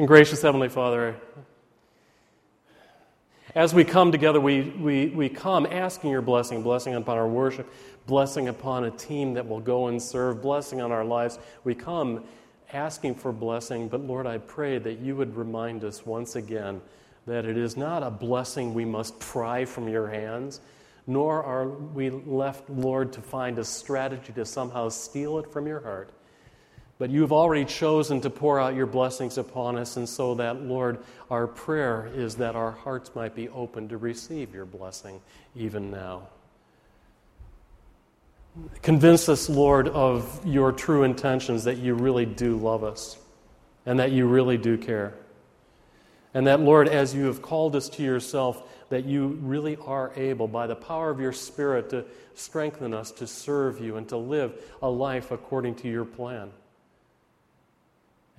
And gracious Heavenly Father, as we come together, we, we, we come asking your blessing, blessing upon our worship, blessing upon a team that will go and serve, blessing on our lives. We come asking for blessing, but Lord, I pray that you would remind us once again that it is not a blessing we must pry from your hands, nor are we left, Lord, to find a strategy to somehow steal it from your heart. But you have already chosen to pour out your blessings upon us, and so that, Lord, our prayer is that our hearts might be open to receive your blessing even now. Convince us, Lord, of your true intentions, that you really do love us and that you really do care. And that, Lord, as you have called us to yourself, that you really are able, by the power of your Spirit, to strengthen us to serve you and to live a life according to your plan.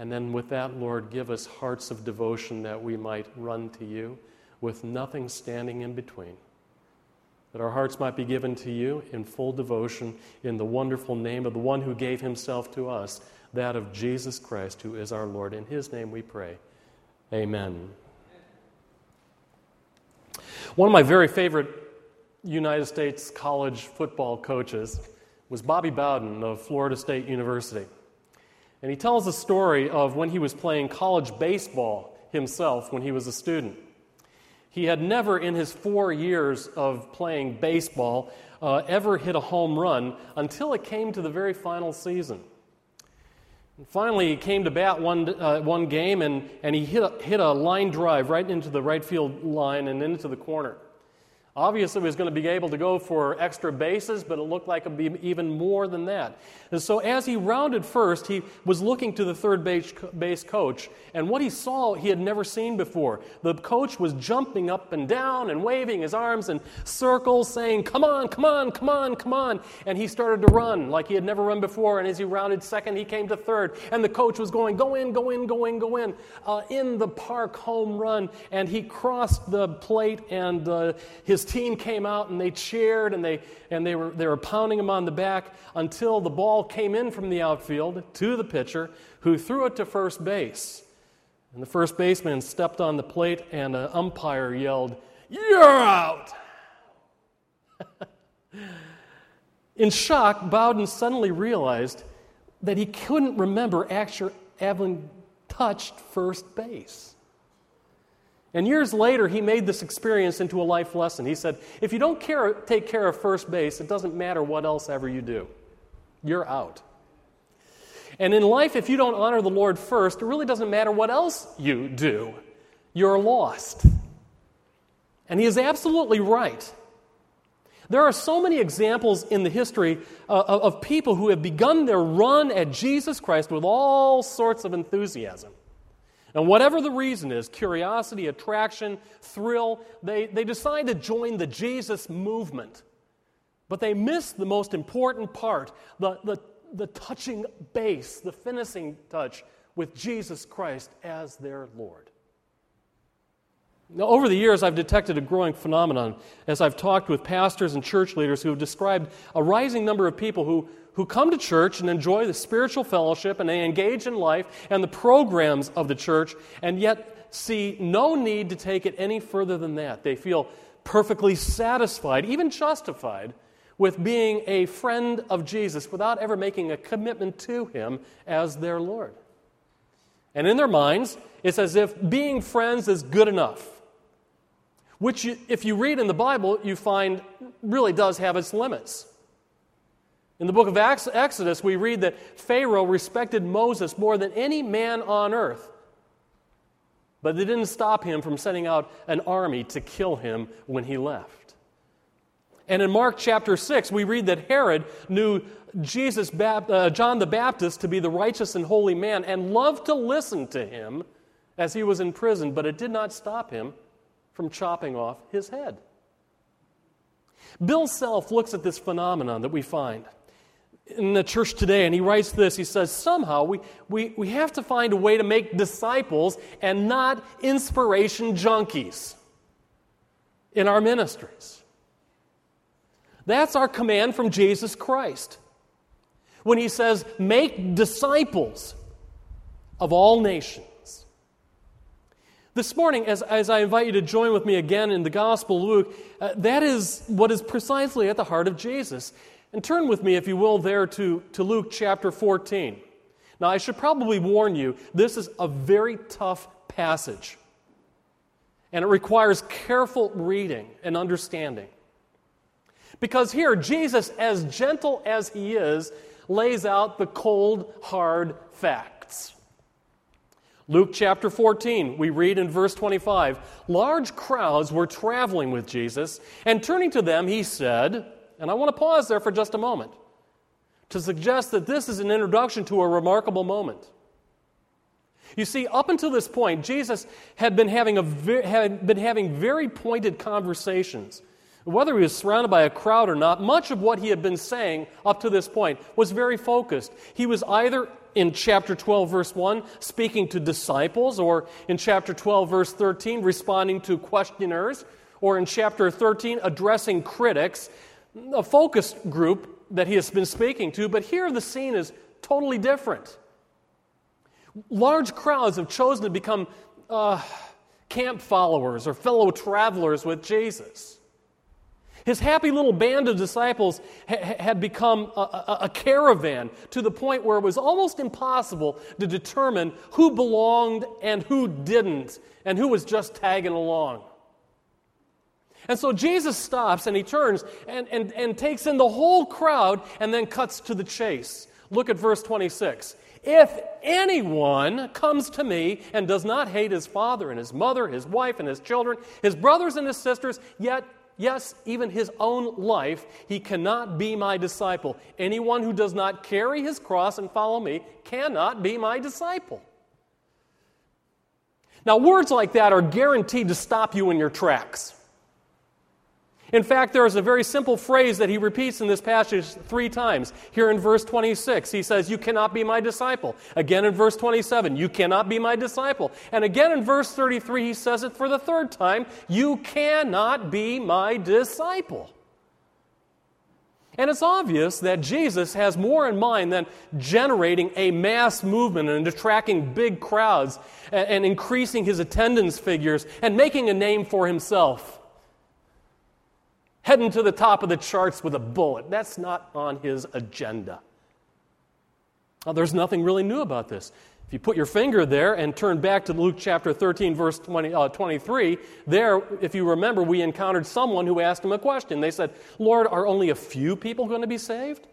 And then, with that, Lord, give us hearts of devotion that we might run to you with nothing standing in between. That our hearts might be given to you in full devotion in the wonderful name of the one who gave himself to us, that of Jesus Christ, who is our Lord. In his name we pray. Amen. One of my very favorite United States college football coaches was Bobby Bowden of Florida State University. And he tells a story of when he was playing college baseball himself when he was a student. He had never, in his four years of playing baseball, uh, ever hit a home run until it came to the very final season. And finally, he came to bat one, uh, one game and, and he hit a, hit a line drive right into the right field line and into the corner. Obviously, he was going to be able to go for extra bases, but it looked like it would be even more than that. And so, as he rounded first, he was looking to the third base, base coach, and what he saw he had never seen before. The coach was jumping up and down and waving his arms in circles, saying, Come on, come on, come on, come on. And he started to run like he had never run before. And as he rounded second, he came to third, and the coach was going, Go in, go in, go in, go in, uh, in the park home run. And he crossed the plate, and uh, his his team came out and they cheered and they, and they, were, they were pounding him on the back until the ball came in from the outfield to the pitcher, who threw it to first base. And the first baseman stepped on the plate, and an umpire yelled, You're out! In shock, Bowden suddenly realized that he couldn't remember actually having touched first base. And years later, he made this experience into a life lesson. He said, If you don't care, take care of first base, it doesn't matter what else ever you do. You're out. And in life, if you don't honor the Lord first, it really doesn't matter what else you do. You're lost. And he is absolutely right. There are so many examples in the history uh, of people who have begun their run at Jesus Christ with all sorts of enthusiasm. And whatever the reason is curiosity, attraction, thrill they, they decide to join the Jesus movement. But they miss the most important part the, the, the touching base, the finishing touch with Jesus Christ as their Lord. Now, over the years, I've detected a growing phenomenon as I've talked with pastors and church leaders who have described a rising number of people who, who come to church and enjoy the spiritual fellowship and they engage in life and the programs of the church and yet see no need to take it any further than that. They feel perfectly satisfied, even justified, with being a friend of Jesus without ever making a commitment to Him as their Lord. And in their minds, it's as if being friends is good enough which, you, if you read in the Bible, you find really does have its limits. In the book of Exodus, we read that Pharaoh respected Moses more than any man on earth. But they didn't stop him from sending out an army to kill him when he left. And in Mark chapter 6, we read that Herod knew Jesus, uh, John the Baptist to be the righteous and holy man and loved to listen to him as he was in prison, but it did not stop him from chopping off his head. Bill Self looks at this phenomenon that we find in the church today, and he writes this. He says, Somehow we, we, we have to find a way to make disciples and not inspiration junkies in our ministries. That's our command from Jesus Christ. When he says, Make disciples of all nations This morning, as, as I invite you to join with me again in the Gospel Luke, uh, that is what is precisely at the heart of Jesus. And turn with me, if you will, there to, to Luke chapter 14. Now, I should probably warn you, this is a very tough passage. And it requires careful reading and understanding. Because here, Jesus, as gentle as he is, lays out the cold, hard facts. Luke chapter 14, we read in verse 25 Large crowds were traveling with Jesus, and turning to them, he said, and I want to pause there for just a moment to suggest that this is an introduction to a remarkable moment. You see, up until this point, Jesus had been having, a had been having very pointed conversations. Whether he was surrounded by a crowd or not, much of what he had been saying up to this point was very focused. He was either in chapter 12, verse 1, speaking to disciples, or in chapter 12, verse 13, responding to questioners, or in chapter 13, addressing critics, a focus group that he has been speaking to. But here the scene is totally different. Large crowds have chosen to become uh, camp followers or fellow travelers with Jesus. His happy little band of disciples ha- had become a, a, a caravan to the point where it was almost impossible to determine who belonged and who didn't, and who was just tagging along. And so Jesus stops and he turns and, and, and takes in the whole crowd and then cuts to the chase. Look at verse 26. If anyone comes to me and does not hate his father and his mother, his wife and his children, his brothers and his sisters, yet yes, even his own life, he cannot be my disciple. Anyone who does not carry his cross and follow me cannot be my disciple. Now, words like that are guaranteed to stop you in your tracks. In fact, there is a very simple phrase that he repeats in this passage three times. Here in verse 26, he says, You cannot be my disciple. Again in verse 27, You cannot be my disciple. And again in verse 33, he says it for the third time, You cannot be my disciple. And it's obvious that Jesus has more in mind than generating a mass movement and attracting big crowds and, increasing his attendance figures and making a name for himself heading to the top of the charts with a bullet. That's not on his agenda. Now, there's nothing really new about this. If you put your finger there and turn back to Luke chapter 13, verse 20, uh, 23, there, if you remember, we encountered someone who asked him a question. They said, Lord, are only a few people going to be saved?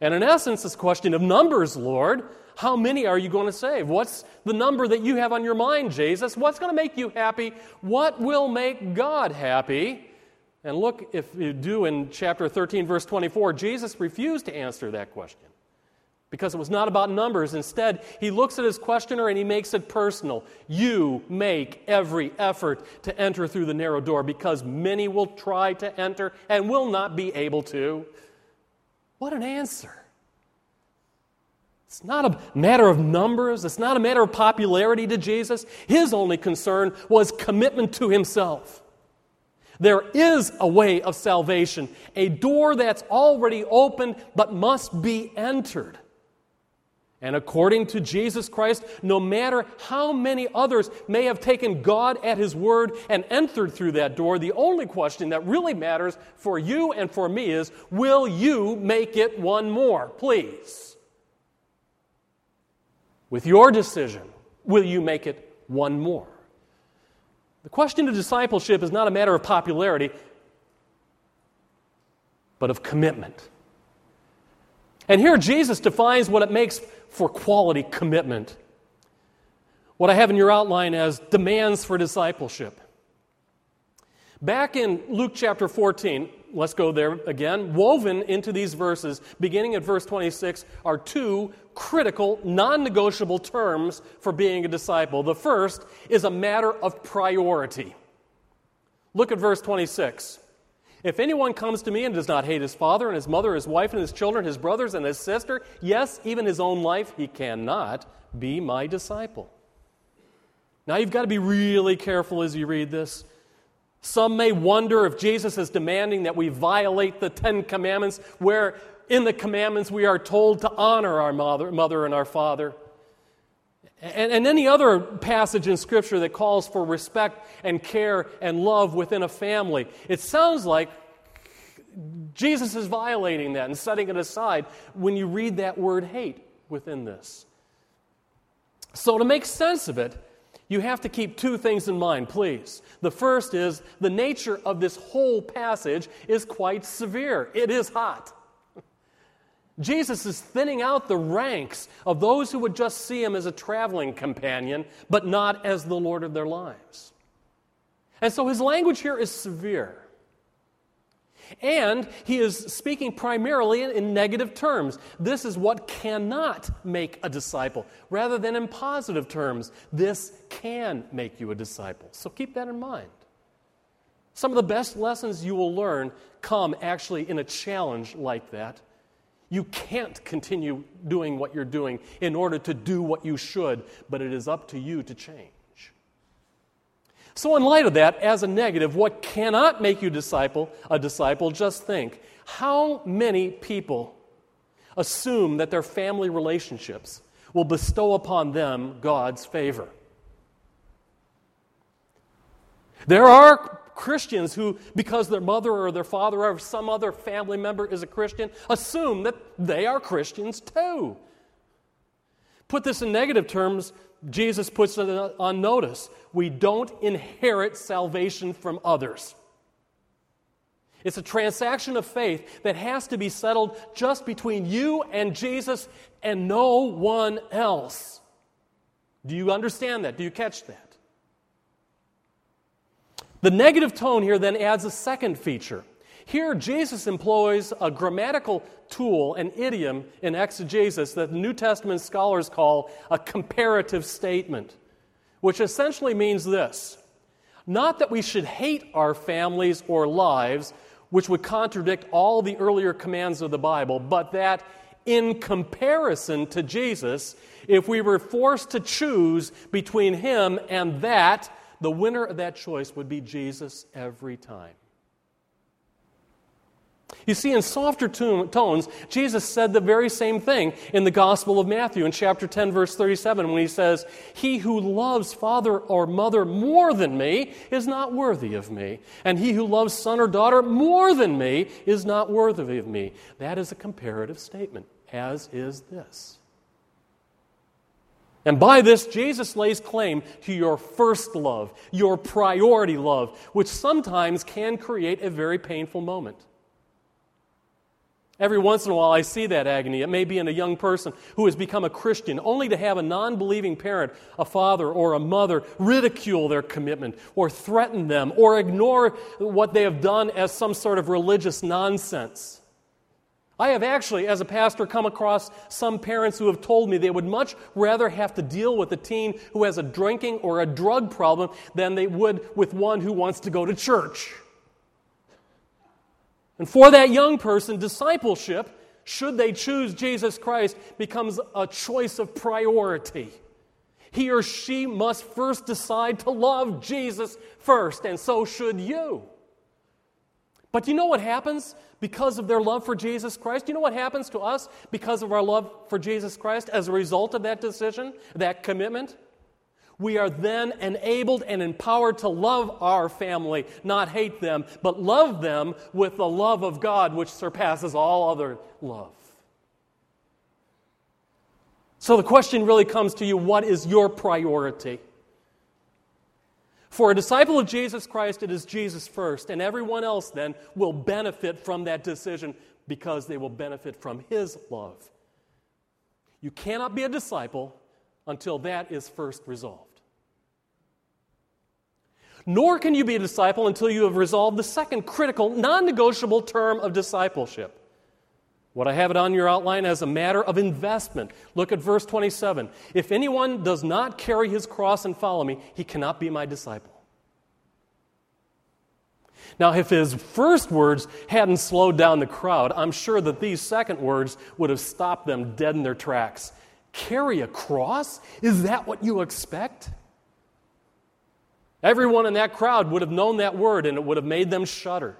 And in essence, this question of numbers, Lord. How many are you going to save? What's the number that you have on your mind, Jesus? What's going to make you happy? What will make God happy? And look, if you do in chapter 13, verse 24, Jesus refused to answer that question because it was not about numbers. Instead, he looks at his questioner and he makes it personal. You make every effort to enter through the narrow door because many will try to enter and will not be able to. What an answer! It's not a matter of numbers, it's not a matter of popularity to Jesus. His only concern was commitment to himself. There is a way of salvation, a door that's already opened but must be entered. And according to Jesus Christ, no matter how many others may have taken God at His word and entered through that door, the only question that really matters for you and for me is will you make it one more, please? With your decision, will you make it one more? The question of discipleship is not a matter of popularity, but of commitment. And here Jesus defines what it makes for quality commitment. What I have in your outline as demands for discipleship. Back in Luke chapter 14, let's go there again. Woven into these verses, beginning at verse 26, are two critical, non negotiable terms for being a disciple. The first is a matter of priority. Look at verse 26. If anyone comes to me and does not hate his father and his mother, his wife and his children, his brothers and his sister, yes, even his own life, he cannot be my disciple. Now you've got to be really careful as you read this. Some may wonder if Jesus is demanding that we violate the Ten Commandments, where in the commandments we are told to honor our mother, mother and our father. and, and any other passage in Scripture that calls for respect and care and love within a family. It sounds like Jesus is violating that and setting it aside when you read that word hate within this. So, to make sense of it, you have to keep two things in mind, please. The first is the nature of this whole passage is quite severe, it is hot. Jesus is thinning out the ranks of those who would just see him as a traveling companion, but not as the Lord of their lives. And so his language here is severe. And he is speaking primarily in, negative terms. This is what cannot make a disciple, rather than in positive terms. This can make you a disciple. So keep that in mind. Some of the best lessons you will learn come actually in a challenge like that. You can't continue doing what you're doing in order to do what you should, but it is up to you to change. So, in light of that, as a negative, what cannot make you disciple a disciple? Just think: how many people assume that their family relationships will bestow upon them God's favor? There are Christians who, because their mother or their father or some other family member is a Christian, assume that they are Christians too. Put this in negative terms, Jesus puts it on notice. We don't inherit salvation from others. It's a transaction of faith that has to be settled just between you and Jesus and no one else. Do you understand that? Do you catch that? The negative tone here then adds a second feature. Here, Jesus employs a grammatical tool, an idiom in exegesis that New Testament scholars call a comparative statement, which essentially means this not that we should hate our families or lives, which would contradict all the earlier commands of the Bible, but that in comparison to Jesus, if we were forced to choose between him and that, the winner of that choice would be Jesus every time. You see, in softer tones, Jesus said the very same thing in the Gospel of Matthew in chapter 10, verse 37, when he says, He who loves father or mother more than me is not worthy of me, and he who loves son or daughter more than me is not worthy of me. That is a comparative statement, as is this. And by this, Jesus lays claim to your first love, your priority love, which sometimes can create a very painful moment. Every once in a while, I see that agony. It may be in a young person who has become a Christian, only to have a non believing parent, a father or a mother, ridicule their commitment, or threaten them, or ignore what they have done as some sort of religious nonsense. I have actually, as a pastor, come across some parents who have told me they would much rather have to deal with a teen who has a drinking or a drug problem than they would with one who wants to go to church. And for that young person, discipleship, should they choose Jesus Christ, becomes a choice of priority. He or she must first decide to love Jesus first, and so should you. But you know what happens because of their love for Jesus Christ? You know what happens to us because of our love for Jesus Christ as a result of that decision, that commitment? We are then enabled and empowered to love our family, not hate them, but love them with the love of God, which surpasses all other love. So the question really comes to you what is your priority? For a disciple of Jesus Christ, it is Jesus first, and everyone else then will benefit from that decision because they will benefit from his love. You cannot be a disciple until that is first resolved. Nor can you be a disciple until you have resolved the second critical, non negotiable term of discipleship. What I have it on your outline as a matter of investment. Look at verse 27. If anyone does not carry his cross and follow me, he cannot be my disciple. Now, if his first words hadn't slowed down the crowd, I'm sure that these second words would have stopped them dead in their tracks. Carry a cross? Is that what you expect? Everyone in that crowd would have known that word and it would have made them shudder.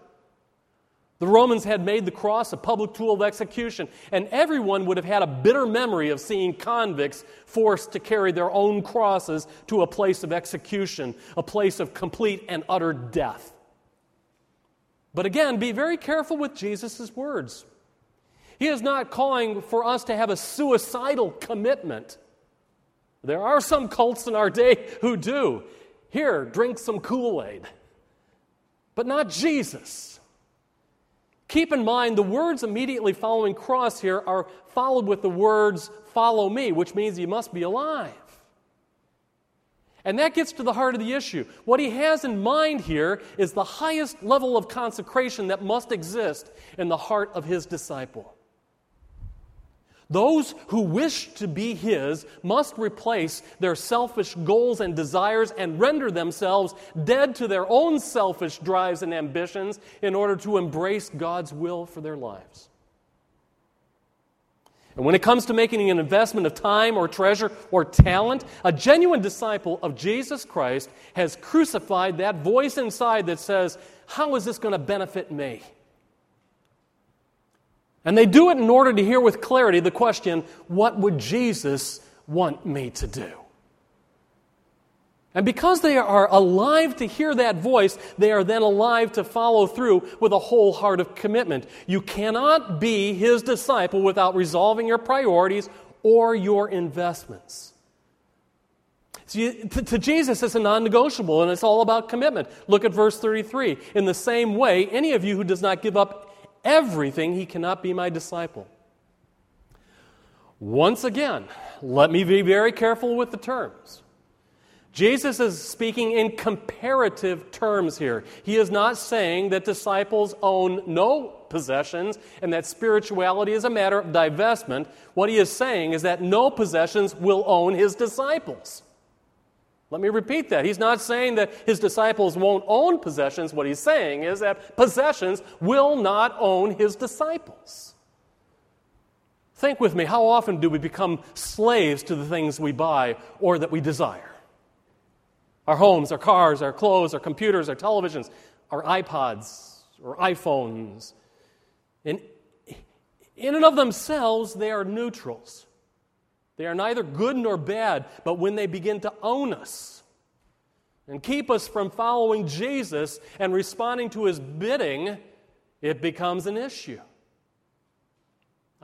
The Romans had made the cross a public tool of execution, and everyone would have had a bitter memory of seeing convicts forced to carry their own crosses to a place of execution, a place of complete and utter death. But again, be very careful with Jesus' words. He is not calling for us to have a suicidal commitment. There are some cults in our day who do. Here, drink some Kool Aid. But not Jesus. Keep in mind the words immediately following cross here are followed with the words follow me, which means you must be alive. And that gets to the heart of the issue. What he has in mind here is the highest level of consecration that must exist in the heart of his disciple. Those who wish to be His must replace their selfish goals and desires and render themselves dead to their own selfish drives and ambitions in order to embrace God's will for their lives. And when it comes to making an investment of time or treasure or talent, a genuine disciple of Jesus Christ has crucified that voice inside that says, How is this going to benefit me? And they do it in order to hear with clarity the question what would Jesus want me to do? And because they are alive to hear that voice, they are then alive to follow through with a whole heart of commitment. You cannot be his disciple without resolving your priorities or your investments. To, to Jesus, it's a non negotiable, and it's all about commitment. Look at verse 33. In the same way, any of you who does not give up everything, he cannot be my disciple. Once again, let me be very careful with the terms. Jesus is speaking in comparative terms here. He is not saying that disciples own no possessions and that spirituality is a matter of divestment. What he is saying is that no possessions will own his disciples. Let me repeat that. He's not saying that his disciples won't own possessions. What he's saying is that possessions will not own his disciples. Think with me how often do we become slaves to the things we buy or that we desire? Our homes, our cars, our clothes, our computers, our televisions, our iPods or iPhones. And in and of themselves, they are neutrals. They are neither good nor bad, but when they begin to own us and keep us from following Jesus and responding to his bidding, it becomes an issue.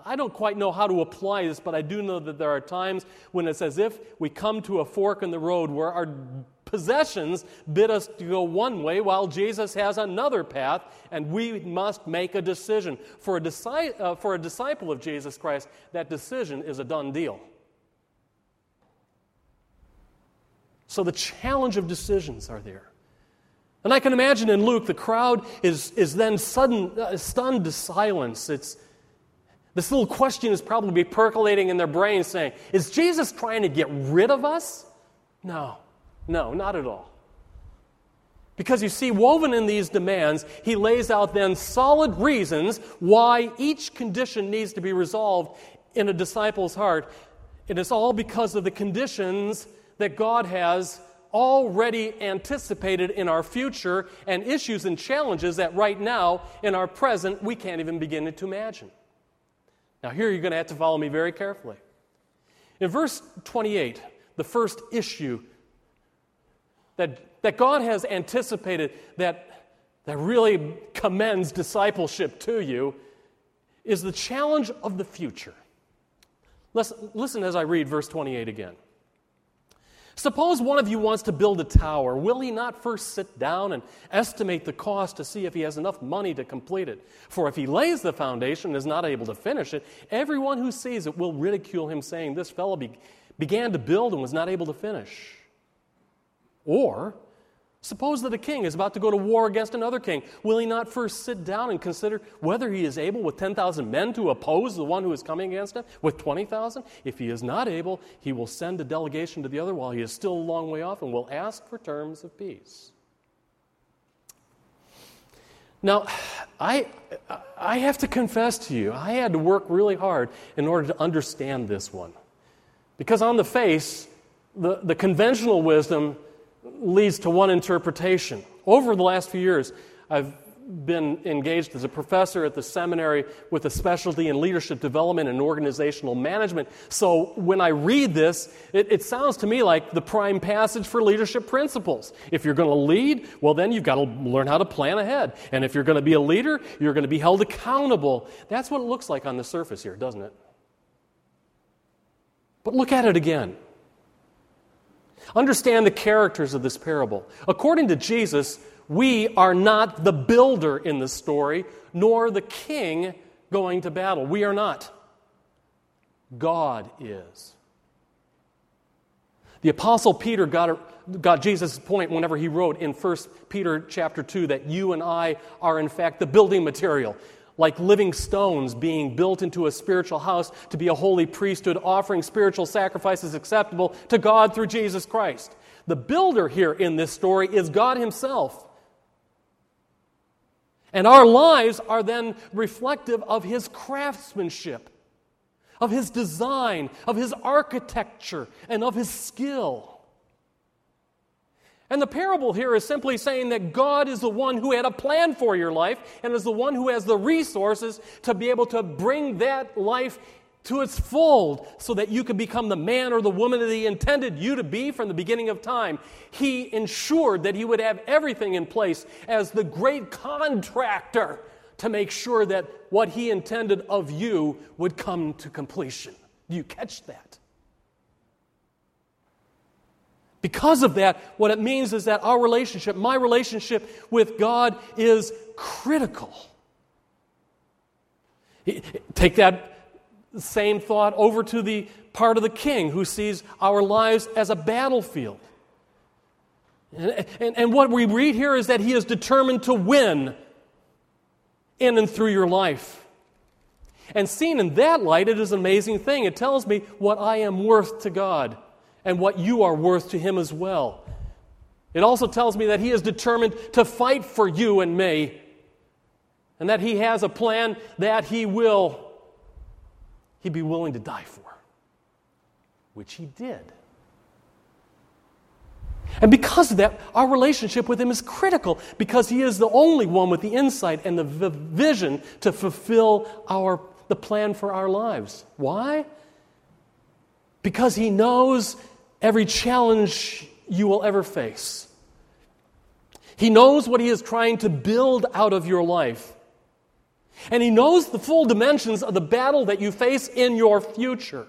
I don't quite know how to apply this, but I do know that there are times when it's as if we come to a fork in the road where our possessions bid us to go one way while Jesus has another path, and we must make a decision. For a, disci- uh, for a disciple of Jesus Christ, that decision is a done deal. So the challenge of decisions are there. And I can imagine in Luke, the crowd is, is then sudden, uh, stunned to silence. It's, this little question is probably percolating in their brains saying, Is Jesus trying to get rid of us? No, no, not at all. Because you see, woven in these demands, he lays out then solid reasons why each condition needs to be resolved in a disciple's heart. And it's all because of the conditions that God has already anticipated in our future and issues and challenges that right now, in our present, we can't even begin to imagine. Now, here you're going to have to follow me very carefully. In verse 28, the first issue that, that God has anticipated that, that really commends discipleship to you is the challenge of the future. Listen, listen as I read verse 28 again. Suppose one of you wants to build a tower. Will he not first sit down and estimate the cost to see if he has enough money to complete it? For if he lays the foundation and is not able to finish it, everyone who sees it will ridicule him, saying, This fellow be- began to build and was not able to finish. Or, Suppose that a king is about to go to war against another king. Will he not first sit down and consider whether he is able with 10,000 men to oppose the one who is coming against him with 20,000? If he is not able, he will send a delegation to the other while he is still a long way off and will ask for terms of peace. Now, I, I have to confess to you, I had to work really hard in order to understand this one. Because on the face, the, the conventional wisdom leads to one interpretation. Over the last few years, I've been engaged as a professor at the seminary with a specialty in leadership development and organizational management. So when I read this, it, it sounds to me like the prime passage for leadership principles. If you're going to lead, well, then you've got to learn how to plan ahead. And if you're going to be a leader, you're going to be held accountable. That's what it looks like on the surface here, doesn't it? But look at it again. Understand the characters of this parable. According to Jesus, we are not the builder in the story, nor the king going to battle. We are not. God is. The apostle Peter got, got Jesus' point whenever he wrote in 1 Peter chapter 2 that you and I are in fact the building material, like living stones being built into a spiritual house to be a holy priesthood, offering spiritual sacrifices acceptable to God through Jesus Christ. The builder here in this story is God himself. And our lives are then reflective of his craftsmanship, of his design, of his architecture, and of his skill. And the parable here is simply saying that God is the one who had a plan for your life and is the one who has the resources to be able to bring that life to its fold so that you can become the man or the woman that He intended you to be from the beginning of time. He ensured that He would have everything in place as the great contractor to make sure that what He intended of you would come to completion. Do you catch that? Because of that, what it means is that our relationship, my relationship with God, is critical. Take that same thought over to the part of the king who sees our lives as a battlefield. And, and, and, what we read here is that he is determined to win in and through your life. And seen in that light, it is an amazing thing. It tells me what I am worth to God and what you are worth to him as well. It also tells me that he is determined to fight for you and me, and that he has a plan that he will he'd be willing to die for, which he did. And because of that, our relationship with him is critical because he is the only one with the insight and the vision to fulfill our, the plan for our lives. Why? Because he knows every challenge you will ever face. He knows what he is trying to build out of your life. And He knows the full dimensions of the battle that you face in your future.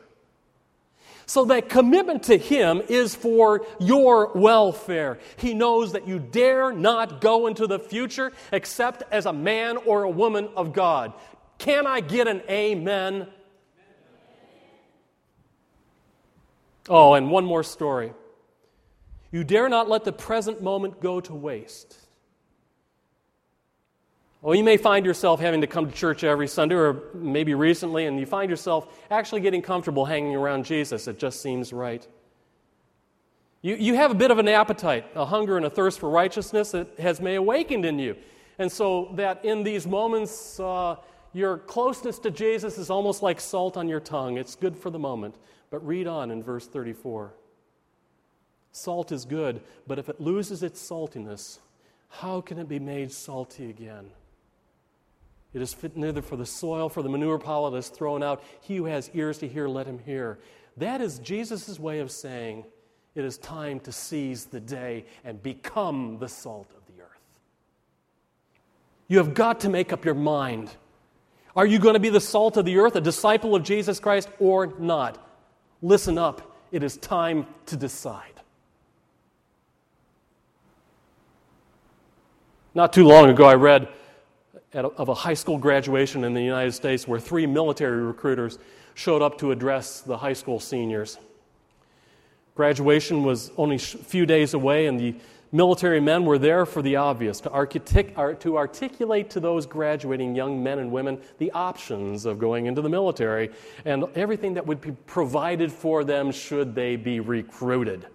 So that commitment to Him is for your welfare. He knows that you dare not go into the future except as a man or a woman of God. Can I get an amen? Oh, and one more story. You dare not let the present moment go to waste. Well, you may find yourself having to come to church every Sunday, or maybe recently, and you find yourself actually getting comfortable hanging around Jesus. It just seems right. You, you have a bit of an appetite, a hunger and a thirst for righteousness that has may awakened in you. And so that in these moments, uh, your closeness to Jesus is almost like salt on your tongue. It's good for the moment. But read on in verse 34. Salt is good, but if it loses its saltiness, how can it be made salty again? It is fit neither for the soil, for the manure pile that is thrown out. He who has ears to hear, let him hear. That is Jesus' way of saying it is time to seize the day and become the salt of the earth. You have got to make up your mind. Are you going to be the salt of the earth, a disciple of Jesus Christ, or not? Listen up. It is time to decide. Not too long ago, I read of a high school graduation in the United States where three military recruiters showed up to address the high school seniors. Graduation was only a few days away, and the military men were there for the obvious to, artic- to articulate to those graduating young men and women the options of going into the military and everything that would be provided for them should they be recruited.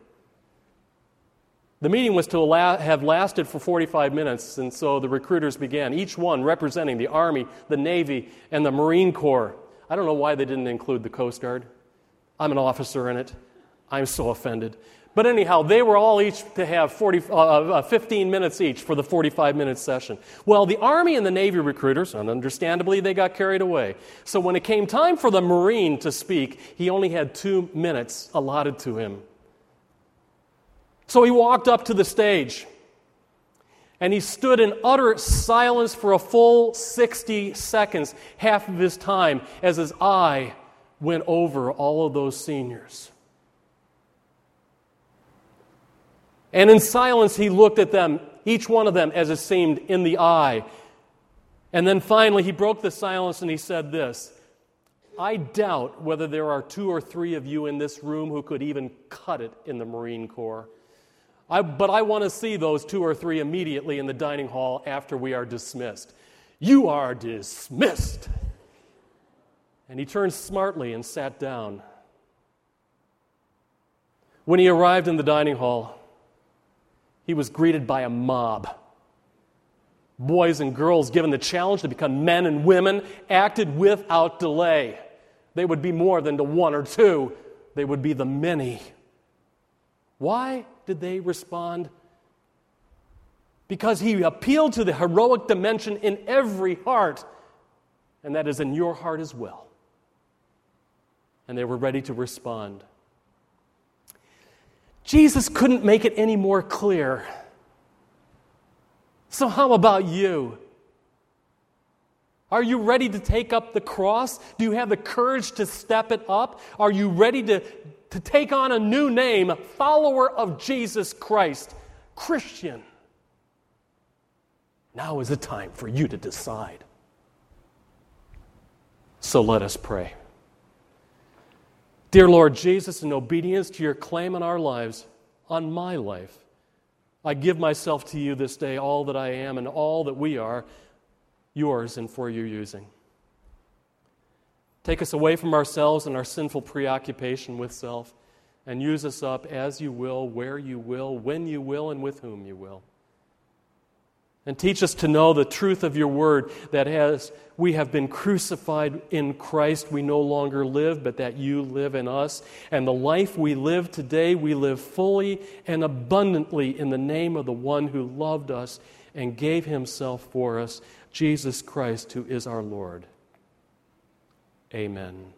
The meeting was to have lasted for 45 minutes, and so the recruiters began, each one representing the Army, the Navy, and the Marine Corps. I don't know why they didn't include the Coast Guard. I'm an officer in it. I'm so offended. But anyhow, they were all each to have 40, uh, uh, 15 minutes each for the 45 minute session. Well, the Army and the Navy recruiters, and understandably, they got carried away. So when it came time for the Marine to speak, he only had two minutes allotted to him. So he walked up to the stage and he stood in utter silence for a full 60 seconds, half of his time, as his eye went over all of those seniors. And in silence, he looked at them, each one of them, as it seemed, in the eye. And then finally, he broke the silence and he said this I doubt whether there are two or three of you in this room who could even cut it in the Marine Corps. I, but I want to see those two or three immediately in the dining hall after we are dismissed. You are dismissed. And he turned smartly and sat down. When he arrived in the dining hall, he was greeted by a mob. Boys and girls, given the challenge to become men and women, acted without delay. They would be more than the one or two, they would be the many. Why did they respond? Because he appealed to the heroic dimension in every heart, and that is in your heart as well. And they were ready to respond. Jesus couldn't make it any more clear. So, how about you? Are you ready to take up the cross? Do you have the courage to step it up? Are you ready to, to take on a new name, follower of Jesus Christ, Christian? Now is the time for you to decide. So let us pray. Dear Lord Jesus, in obedience to your claim on our lives, on my life, I give myself to you this day, all that I am and all that we are, yours and for your using. Take us away from ourselves and our sinful preoccupation with self, and use us up as you will, where you will, when you will, and with whom you will. And teach us to know the truth of your word that as we have been crucified in Christ, we no longer live, but that you live in us. And the life we live today, we live fully and abundantly in the name of the one who loved us and gave himself for us, Jesus Christ, who is our Lord. Amen.